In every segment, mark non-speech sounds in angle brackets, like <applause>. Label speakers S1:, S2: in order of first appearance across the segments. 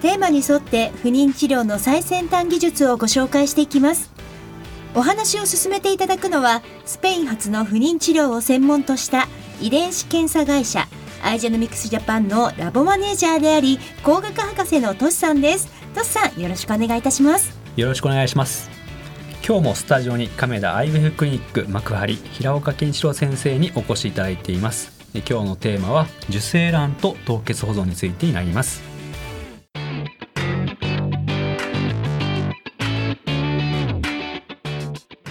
S1: テーマに沿って不妊治療の最先端技術をご紹介していきます。お話を進めていただくのはスペイン発の不妊治療を専門とした遺伝子検査会社アイジェノミクスジャパンのラボマネージャーであり工学博士のトシさんです。トシさんよろしくお願いいたします。
S2: よろしくお願いします。今日もスタジオに亀田 IVF クリニック幕張平岡健一郎先生にお越しいただいています。今日のテーマは受精卵と凍結保存についてになります。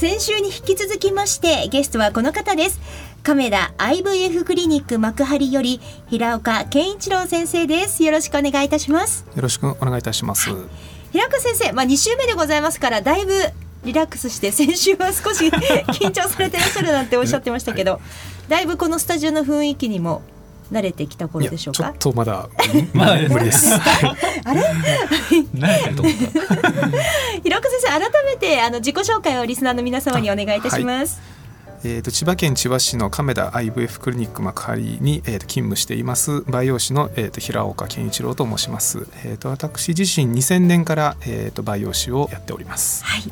S1: 先週に引き続きましてゲストはこの方です。亀田 IVF クリニック幕張より平岡健一郎先生です。よろしくお願いいたします。
S3: よろしくお願いいたします、はい、
S1: 平岡先生まあ2週目でございますからだいぶリラックスして <laughs> 先週は少し緊張されてらっしゃるなんておっしゃってましたけど、はい、だいぶこのスタジオの雰囲気にも慣れてきた頃でしょうか？
S3: ちょっとまだ <laughs> まだ無理です。<laughs>
S1: あれ？<laughs>
S2: 慣れたと思った。
S1: 平岡先生改めてあの自己紹介をリスナーの皆様にお願いいたします。
S3: えーと、千葉県千葉市の亀田 IVF クリニック幕張に、えーと、勤務しています培養士の、えーと、平岡健一郎と申します、えー、と私自身2000年から、えー、と培養士をやっております。
S1: はい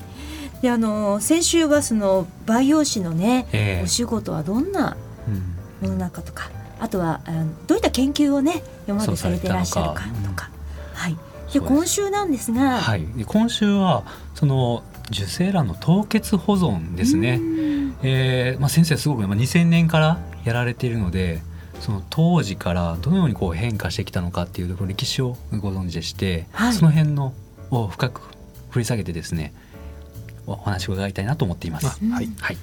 S1: であの先週はその培養士のね、えー、お仕事はどんなものなのかとか、うん、あとはどういった研究をね今までされていらっしゃるかとか、はい、で今週なんですが、
S2: はい、今週はその受精卵の凍結保存ですね。えーまあ、先生すごく、まあ、2000年からやられているのでその当時からどのようにこう変化してきたのかっていう歴史をご存知でして、はい、その辺のを深く掘り下げてですねお話を伺いたいなと思っています。
S3: はい、
S2: はい、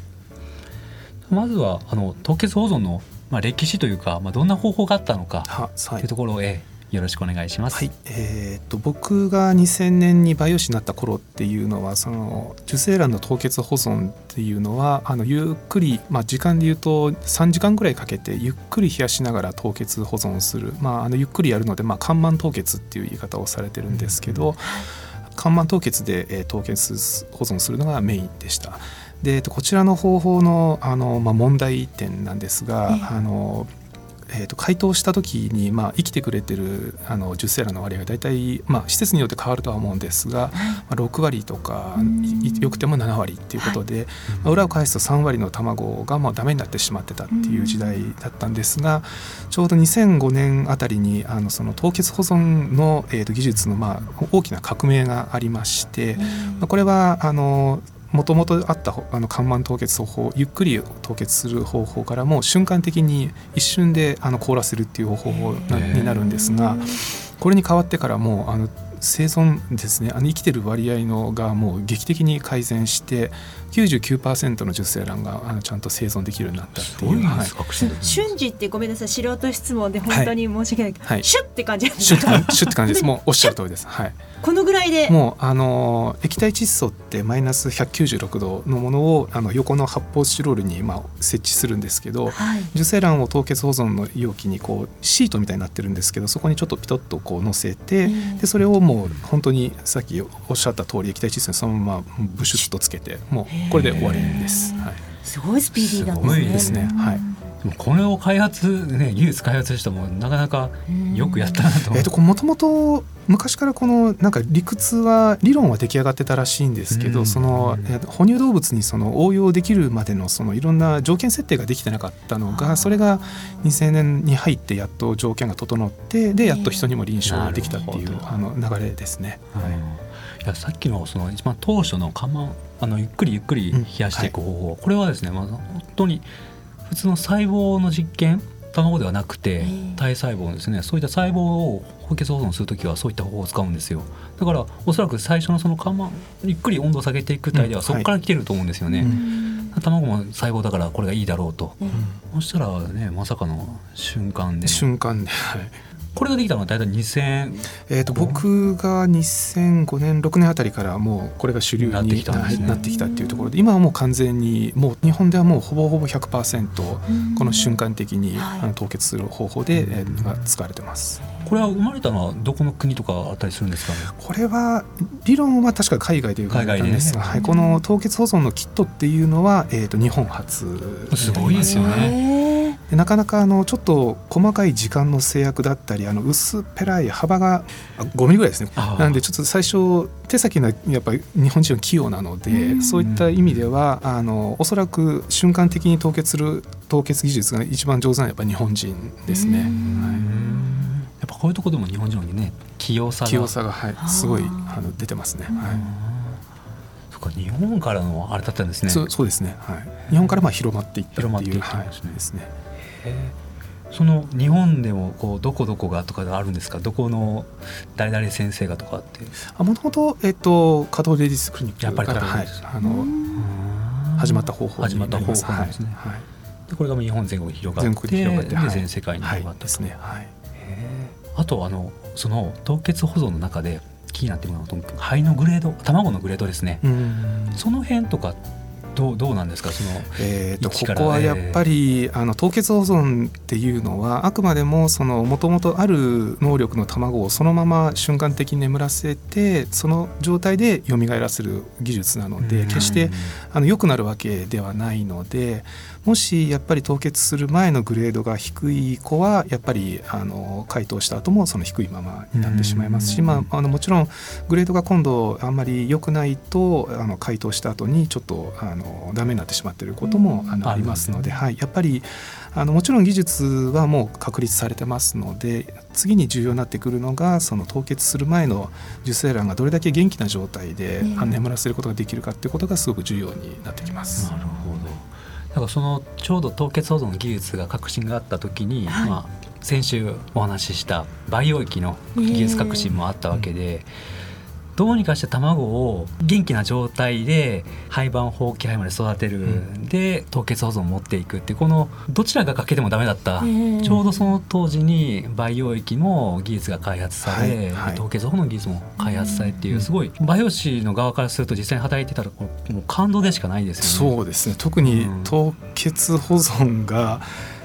S2: まずはあの凍結保存の、まあ、歴史というか、まあ、どんな方法があったのかというところを、えーよろしくお願いします。
S3: はい、えー、と僕が2000年に培養士になった頃っていうのはその受精卵の凍結保存っていうのはあのゆっくり、まあ、時間で言うと3時間ぐらいかけてゆっくり冷やしながら凍結保存する、まあ、あのゆっくりやるので、まあ、乾満凍結っていう言い方をされてるんですけど、うん、乾満凍結で、えー、凍結保存するのがメインでした。でこちらの方法のあの、まあ、問題点なんですが、えー、あのえー、と解凍した時に、まあ、生きてくれてるあの受精卵の割合が大体、まあ、施設によって変わるとは思うんですが、まあ、6割とかよくても7割っていうことで、はい、まあ、裏を返すと3割の卵がもうダメになってしまってたっていう時代だったんですがちょうど2005年あたりにあのその凍結保存の、えー、と技術の、まあ、大きな革命がありまして、まあ、これはあのもともとあったあの乾満凍結方法ゆっくり凍結する方法からも瞬間的に一瞬であの凍らせるっていう方法になるんですがこれに変わってからもうあの生存ですね。あの生きてる割合のがもう劇的に改善して99%の受精卵があのちゃんと生存できるようになったっていう。
S2: はい、
S1: 瞬時ってごめんなさい素人質問で本当に申し訳ない。けど、はい、シュッって感じ。
S3: シュッシュッって感じです。<laughs> もうおっしゃる通りです。はい。
S1: このぐらいで。
S3: もうあの液体窒素ってマイナス196度のものをあの横の発泡スチロールにまあ設置するんですけど、はい、受精卵を凍結保存の容器にこうシートみたいになってるんですけどそこにちょっとピトッとこう乗せて、でそれをもう本当にさっきおっしゃった通り液体窒素にそのままブシュッとつけてもうこれで終わりです。はい、
S1: すごいスピーディーなん
S3: ですね。ですね。はい。
S2: これを開発ね技術開発したもなかなかよくやったなと。
S3: えっ、ともともと昔からこのなんか理屈は理論は出来上がってたらしいんですけど、その哺乳動物にその応用できるまでのそのいろんな条件設定ができてなかったのがそれが2000年に入ってやっと条件が整ってでやっと人にも臨床できたっていうあの流れですね。
S2: はいさっきのその一番当初の釜あのゆっくりゆっくり冷やしていく方法、これはですね、まあ、本当に普通の細胞の実験卵ではなくて体細胞ですね。そういった細胞を補欠保存する時はそういった方法を使うんですよ。だからおそらく最初のその釜ゆっくり温度を下げていく体ではそこから来てると思うんですよね、卵も細胞だからこれがいいだろうと、そしたらねまさかの瞬間で。
S3: 瞬間で、はい、
S2: これができたのは大体2000
S3: えーと、僕が2005年6年あたりからもうこれが主流になってきた,、ね、なってきたっていうところで今はもう完全にもう日本ではもうほぼほぼ100%この瞬間的に、あの凍結する方法で、えー、が使われてます。
S2: これは生まれたのはどこの国とかあったりするんですか、ね、
S3: これは理論は確か海外で生まれたんです。が、ね、はい、この凍結保存のキットっていうのは、えーと、日本初
S2: すごいですよね。
S3: でなかなかあのちょっと細かい時間の制約だったりあの薄っぺらい幅が5ミリぐらいですね。なんでちょっと最初手先がやっぱり日本人は器用なのでそういった意味ではあのおそらく瞬間的に凍結する凍結技術が一番上手なのはやっぱ日本人ですね。はい、や
S2: っぱこういうところでも日本人のね器用さが。
S3: 器用さが、はい、すごいあの出てますね。はい。
S2: か日本からのあれだったんですね。
S3: そうそうですね、はい、日本からまあ広まっていったっていう広まっていったんですね,、はい、ですね
S2: その日本でもこうどこどこがとかあるんですか？どこの誰々先生がとかって。
S3: もともと、えっと、稼働レディスクリニック
S2: やっぱり
S3: はい、あの始まった方法
S2: 始まった方法ですね、はい、でこれが日本全国に広がって広がって、はい、全世界に広がった、ですね、はい、あとあのその凍結保存の中で気になってるのは肺のグレード卵のグレードですね。その辺とかどうどうなんですか？その、
S3: えーと、ここはやっぱり、あの凍結保存っていうのはあくまでももともとある能力の卵をそのまま瞬間的に眠らせてその状態で蘇らせる技術なので決してあの良くなるわけではないのでもしやっぱり凍結する前のグレードが低い子はやっぱりあの解凍した後もその低いままになってしまいますし、まあ、あのもちろんグレードが今度あんまり良くないとあの解凍した後にちょっとあのダメになってしまっていることもあのありますので、はい、やっぱりあのもちろん技術はもう確立されてますので次に重要になってくるのがその凍結する前の受精卵がどれだけ元気な状態で眠らせることができるかっていうことがすごく重要になってきます。
S2: なるほどだからそのちょうど凍結保存の技術が革新があった時に、はい、まあ、先週お話しした培養液の技術革新もあったわけで。えーどうにかして卵を元気な状態で廃盤放棄廃まで育てる、うん、で凍結保存を持っていくってこのどちらがかけてもダメだった、ちょうどその当時に培養液の技術が開発され、はいはい、凍結保存の技術も開発されっていう、すごい培養士の側からすると実際に働いてたらもう感動でしかないです
S3: よね。そうですね。特に凍結保存が、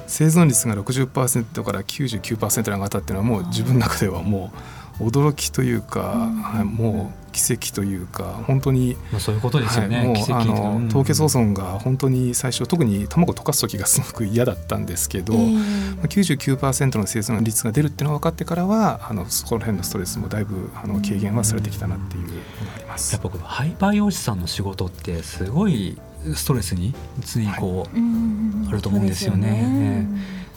S3: 生存率が60%から99%に上がったっていうのはもう自分の中ではもう驚きというか、はい、もう奇跡というか本当に、
S2: まあ、そういうことですよね、はい、
S3: もうあの凍結保存が本当に最初特に卵溶かす時がすごく嫌だったんですけど、えー、99%の生存率が出るっていうのが分かってからはあのそこら辺のストレスもだいぶあの軽減はされてきたなっていうのがあります。
S2: やっぱこのハイパー養子さんの仕事ってすごいストレスに常にこう、はい、あると思うんですよね。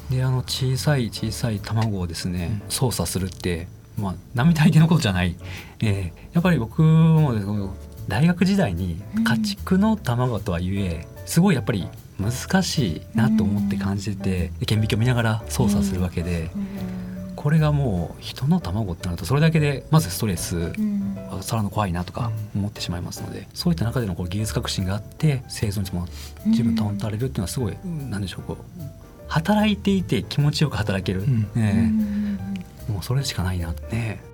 S2: であの小さい小さい卵をですね操作するってまあ、並大抵のことじゃない、えー、やっぱり僕も大学時代に家畜の卵とはいえすごいやっぱり難しいなと思って感じてて顕微鏡見ながら操作するわけで。これがもう人の卵ってなるとそれだけでまずストレス、さらの怖いなとか思ってしまいますのでそういった中でのこう技術革新があって生存率も十分保たれるっていうのはすごい何でしょうこう働いていて気持ちよく働ける、うん、えもうそれしかないなってね。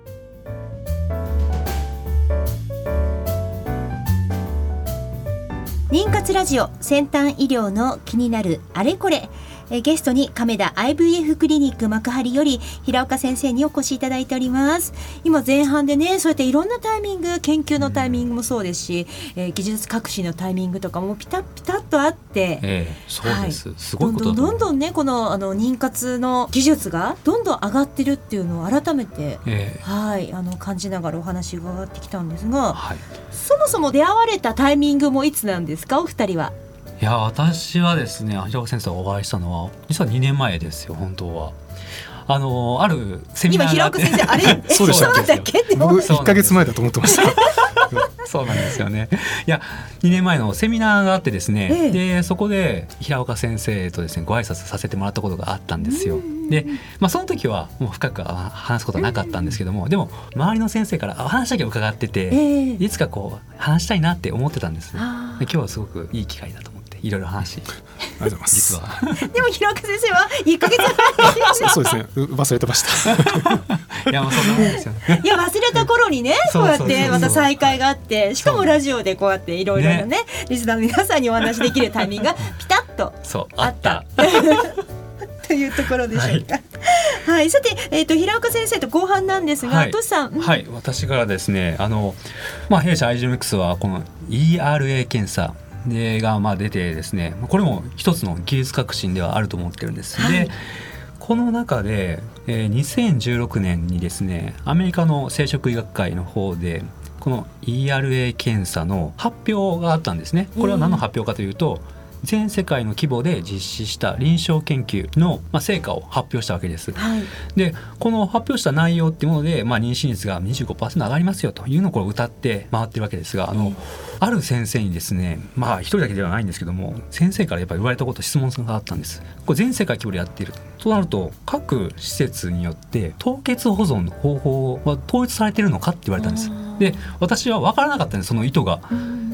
S1: 妊活ラジオ先端医療の気になるあれこれえゲストに亀田 IVF クリニック幕張より平岡先生にお越しいただいております。今前半でねそうやっていろんなタイミング研究のタイミングもそうですし、えー、技術革新のタイミングとかもピタピタッとあって、
S2: えー、そうです、はい、すごい
S1: どんどんどんどんねこのあの妊活の技術がどんどん上がってるっていうのを改めて、えー、はいあの感じながらお話伺ってきたんですが、はい、そもそも出会われたタイミングもいつなんですか？お二人は。
S2: いや私はですね平岡先生がお会いしたのは実は2年前ですよ本当は。あのあるセミナー
S1: 今平岡先生あれ？<laughs>
S3: そうでしたっけ僕1か月前だと思ってました。<laughs>
S2: そうなんですよね。いや2年前のセミナーがあってですね、
S1: ええ。
S2: でそこで平岡先生とですねご挨拶させてもらったことがあったんですよ。で、まあ、その時はもう深くは話すことはなかったんですけども、でも周りの先生からあ話だけ伺ってて、
S1: ええ。
S2: いつかこう話したいなって思ってたんです。今日はすごくいい機会だと思っていろいろ話。
S3: ありがとうございます。
S2: 実は。
S1: ーでも平岡先生は1ヶ月前
S3: そうそうですね。う忘れてました。<laughs>
S2: いやもうそんなもんですよね。
S1: いや忘れた頃にねこやっ
S2: そううそう。そうそう
S1: てまた再会があってしかもラジオでこうやっていろいろなねリスナーの皆さんにお話しできるタイミングが <laughs> ピタッと
S2: そう
S1: あっ
S2: た。た。<laughs>
S1: というところでしょうか。はい、さて、えっ、と平岡先生と後半なんですが、
S2: はい。
S1: トシさん、
S2: はい、私からですね、あの、まあ、弊社 IGMX はこの ERA 検査。でがまあ出てですねこれも一つの技術革新ではあると思ってるんです。
S1: はい
S2: でこの中で、えー2016年にですねアメリカの生殖医学会の方でこの ERA 検査の発表があったんですね。これは何の発表かというと、全世界の規模で実施した臨床研究の、まあ、成果を発表したわけです。
S1: はい、
S2: でこの発表した内容っていうもので、まあ、妊娠率が25%上がりますよというのをこれ歌って回ってるわけですがあの、ある先生にですねまあ一人だけではないんですけども先生からやっぱり言われたこと質問があったんです。これ全世界規模でやっているとなると各施設によって凍結保存の方法は統一されているのかって言われたんです。で私は分からなかったんですその意図が。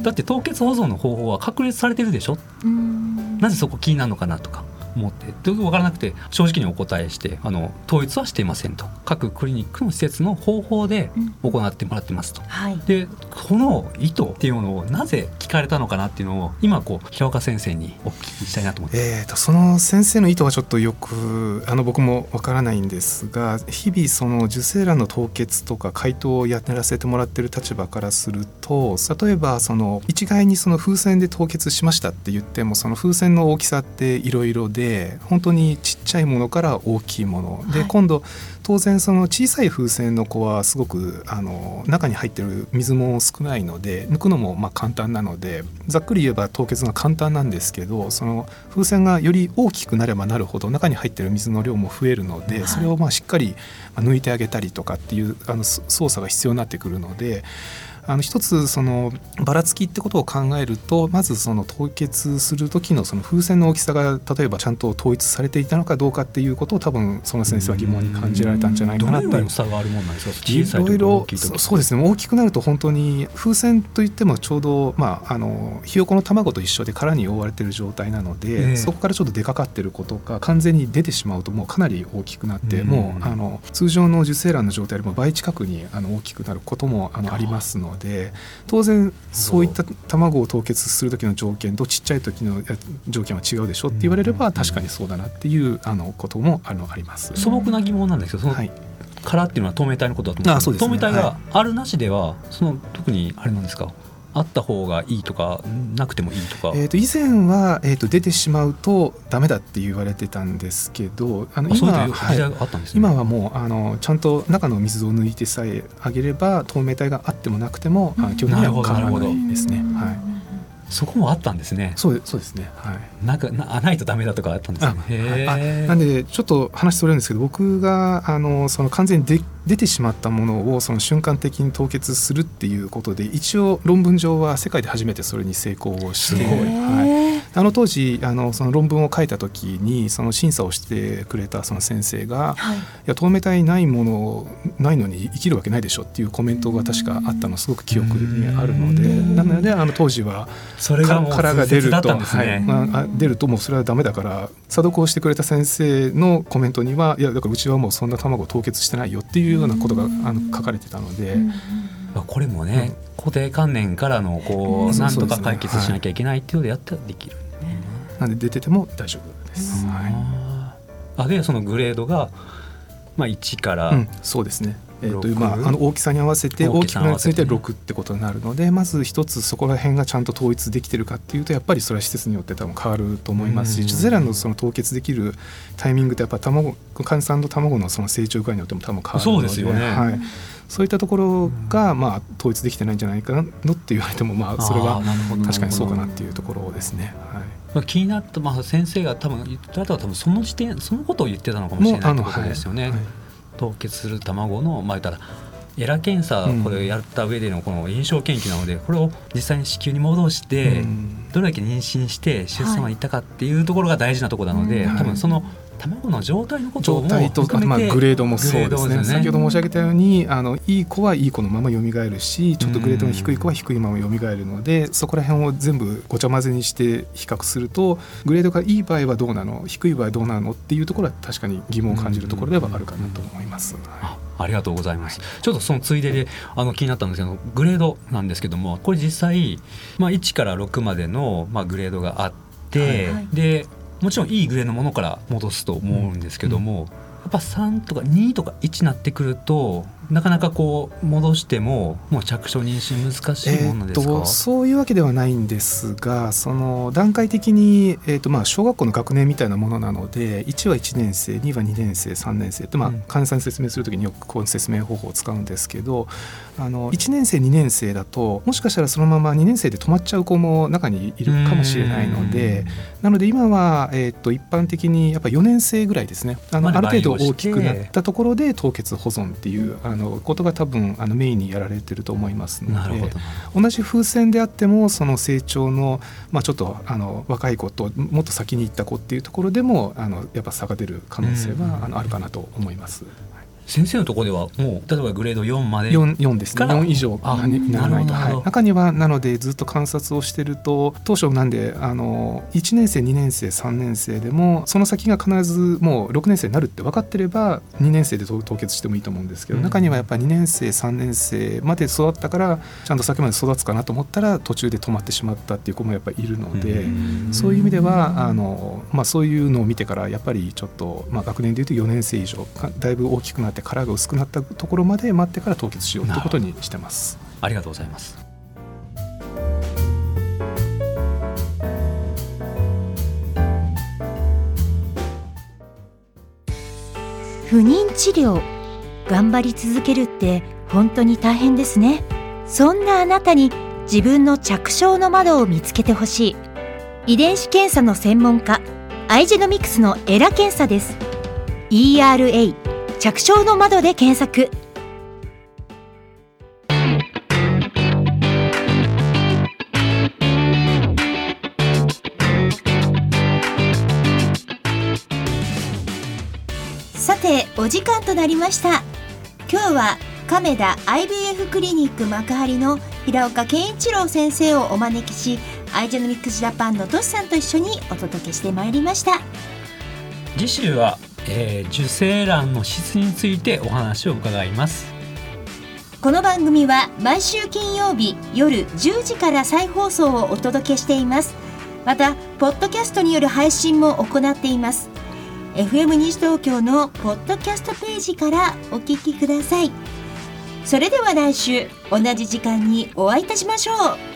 S2: だって凍結保存の方法は確立されてるでしょ？
S1: うん。
S2: なぜそこ気になるのかなとか思ってで分からなくて正直にお答えしてあの統一はしていませんと各クリニックの施設の方法で行ってもらってますと。
S1: はい、
S2: でこの意図っていうものをなぜ聞かれたのかなっていうのを今こう平岡先生にお聞きしたいなと思って。
S3: えー、とその先生の意図はちょっとよくあの僕もわからないんですが日々その受精卵の凍結とか解凍をやらせてもらってる立場からすると例えばその一概にその風船で凍結しましたって言ってもその風船の大きさっていろいろで本当にちっちゃいものから大きいもので、
S1: はい
S3: 今度当然その小さい風船の子はすごくあの中に入ってる水も少ないので抜くのもまあ簡単なのでざっくり言えば凍結が簡単なんですけどその風船がより大きくなればなるほど中に入ってる水の量も増えるので、
S1: はい
S3: それをまあしっかりまあ抜いてあげたりとかっていうあのそ操作が必要になってくるので。あの一つそのばらつきってことを考えるとまずその凍結する時のその風船の大きさが例えばちゃんと統一されていたのかどうかっていうことを多分その先生は疑問に感じられたんじゃないかなと
S2: 差があるもんなんですか
S3: い
S2: 小さいと
S3: ろいろ
S2: 大きいと
S3: そそうですね大きくなると本当に風船といってもちょうど、まあ、あのひよこの卵と一緒で殻に覆われてる状態なので、
S2: ええ。
S3: そこからちょっと出かかってることが完全に出てしまうともうかなり大きくなって、
S2: うん
S3: もうあの通常の受精卵の状態よりも倍近くにあの大きくなることもあのありますので当然そういった卵を凍結する時の条件とちっちゃい時のや条件は違うでしょって言われれば
S2: うん
S3: 確かにそうだなっていうあのこともあのあります。
S2: 素朴な疑問なんですけどその
S3: はい。
S2: 殻っていうのは透明体のことだと思うん
S3: ですね。
S2: 透明体があるなしではその特にあれなんですか？あった方がいいとかなくてもいいとか、
S3: えー、と以前は、えー、と出てしまうとダメだって言われてたんですけどあの今,、
S2: いう時代があったんですね、
S3: 今はもうあのちゃんと中の水を抜いてさえあげれば透明体があってもなくても、あ基本的には変わらないですね。はい
S2: そこもあったんですね。
S3: そうそうですね、はい。
S2: なんかなないとダメだとかあったんですね。
S3: あ
S2: へ
S3: あ
S2: ー。
S3: なんでちょっと話それるんですけど僕があのその完全にで出てしまったものをその瞬間的に凍結するっていうことで一応論文上は世界で初めてそれに成功をして、はい、あの当時あのその論文を書いた時にその審査をしてくれたその先生が
S1: はい。
S3: いや透明体ないものないのに生きるわけないでしょっていうコメントが確かあったのすごく記憶にあるので
S2: うん。
S3: なのであの当時は
S2: それがもう
S3: 殻が出る
S2: 痛切だった
S3: と、
S2: んですね、
S3: はい。まあ、あ出るともうそれはダメだから査読をしてくれた先生のコメントにはいやだからうちはもうそんな卵を凍結してないよっていうようなことがあの書かれてたので、
S2: まあこれもね、固定観念からのこ
S3: う
S2: うん。なんとか解決しなきゃいけないっていうのでやったらできる、
S3: なんで出てても大丈夫です。はい。
S2: あでそのグレードが、まあ、1から、
S3: うん、そうですね。えーと
S2: 六。
S3: まあ、あの大きさに合わせて
S2: 大
S3: 大きくなるにつれて
S2: きさに合わせて
S3: 6ってことになるのでまず一つそこら辺がちゃんと統一できてるかっていうとやっぱりそれは施設によって多分変わると思いますし
S2: うん。
S3: 受精卵のその凍結できるタイミングってやっぱ卵患者さんの卵のその成長具合によっても多分変わるので
S2: そうですよね。
S3: はい、そういったところが、まあ、統一できてないんじゃないかなのって言われても、まあ、それ
S2: あ
S3: は確かにそうかなっていうところですね。はい。
S2: まあ気になった、まあ、先生が多分言ったら多分その時点そのことを言ってたのかもしれないってことですよね。
S3: はい
S2: 凍結する卵の、まあ、言ったらエラ検査これをやった上でのこの臨床研究なのでこれを実際に子宮に戻してどれだけ妊娠して出産はいったかっていうところが大事なところなので、多分その卵の状態のこと
S3: も状態とまあ、グレードもそうですね、ね、先ほど申し上げたようにあのいい子はいい子のまま蘇るしちょっとグレードの低い子は低いまま蘇るのでそこら辺を全部ごちゃ混ぜにして比較するとグレードがいい場合はどうなの？低い場合はどうなのっていうところは確かに疑問を感じるところではあるかなと思います。
S2: ありがとうございます。ちょっとそのついでであの気になったんですけどグレードなんですけどもこれ実際、まあ、1から6までの、まあ、グレードがあって、はいはい、でもちろんいいグレーのものから戻すと思うんですけども、やっぱ3とか2とか1になってくるとなかなかこう戻してももう着床妊娠難しいものですか、えー、
S3: そういうわけではないんですがその段階的に、えーとまあ、小学校の学年みたいなものなので1は1年生2は2年生3年生って、まあ、患者さんに説明する時によくこの説明方法を使うんですけどあの1年生2年生だともしかしたらそのまま2年生で止まっちゃう子も中にいるかもしれないのでなので今は、えー、と一般的にやっぱ4年生ぐらいですね。あのある程度大きくなったところで凍結保存っていうあのことが多分あのメインにやられてると思いますので同じ風船であってもその成長の、まあ、ちょっとあの若い子ともっと先に行った子っていうところでもあのやっぱ差が出る可能性はあのあるかなと思います。
S2: 先生のところではもう例えばグレード4まで
S3: 4, 4ですね。4以上。にならないと、はい、中にはなのでずっと観察をしてると当初なんであの1年生2年生3年生でもその先が必ずもう6年生になるって分かってれば2年生で凍結してもいいと思うんですけど、うん、中にはやっぱり2年生3年生まで育ったからちゃんと先まで育つかなと思ったら途中で止まってしまったっていう子もやっぱりいるので、うん、そういう意味ではあの、まあ、そういうのを見てからやっぱりちょっと、まあ、学年でいうと4年生以上だいぶ大きくなって殻が薄くなったところまで待ってから凍結しようということにしてます。
S2: ありがとうございます。
S1: 不妊治療頑張り続けるって本当に大変ですね。そんなあなたに自分の着床の窓を見つけてほしい。遺伝子検査の専門家アイジェノミクスのエラ検査です。ERA 着床の窓で検索。さてお時間となりました。今日は亀田 IVF クリニック幕張の平岡健一郎先生をお招きしアイジェノミックスジャパンのトシさんと一緒にお届けしてまいりました。
S2: 次週はえー、受精卵の質についてお話を伺います。
S1: この番組は毎週金曜日夜10時から再放送をお届けしています。またポッドキャストによる配信も行っています。FM 西東京のポッドキャストページからお聞きください。それでは来週同じ時間にお会いいたしましょう。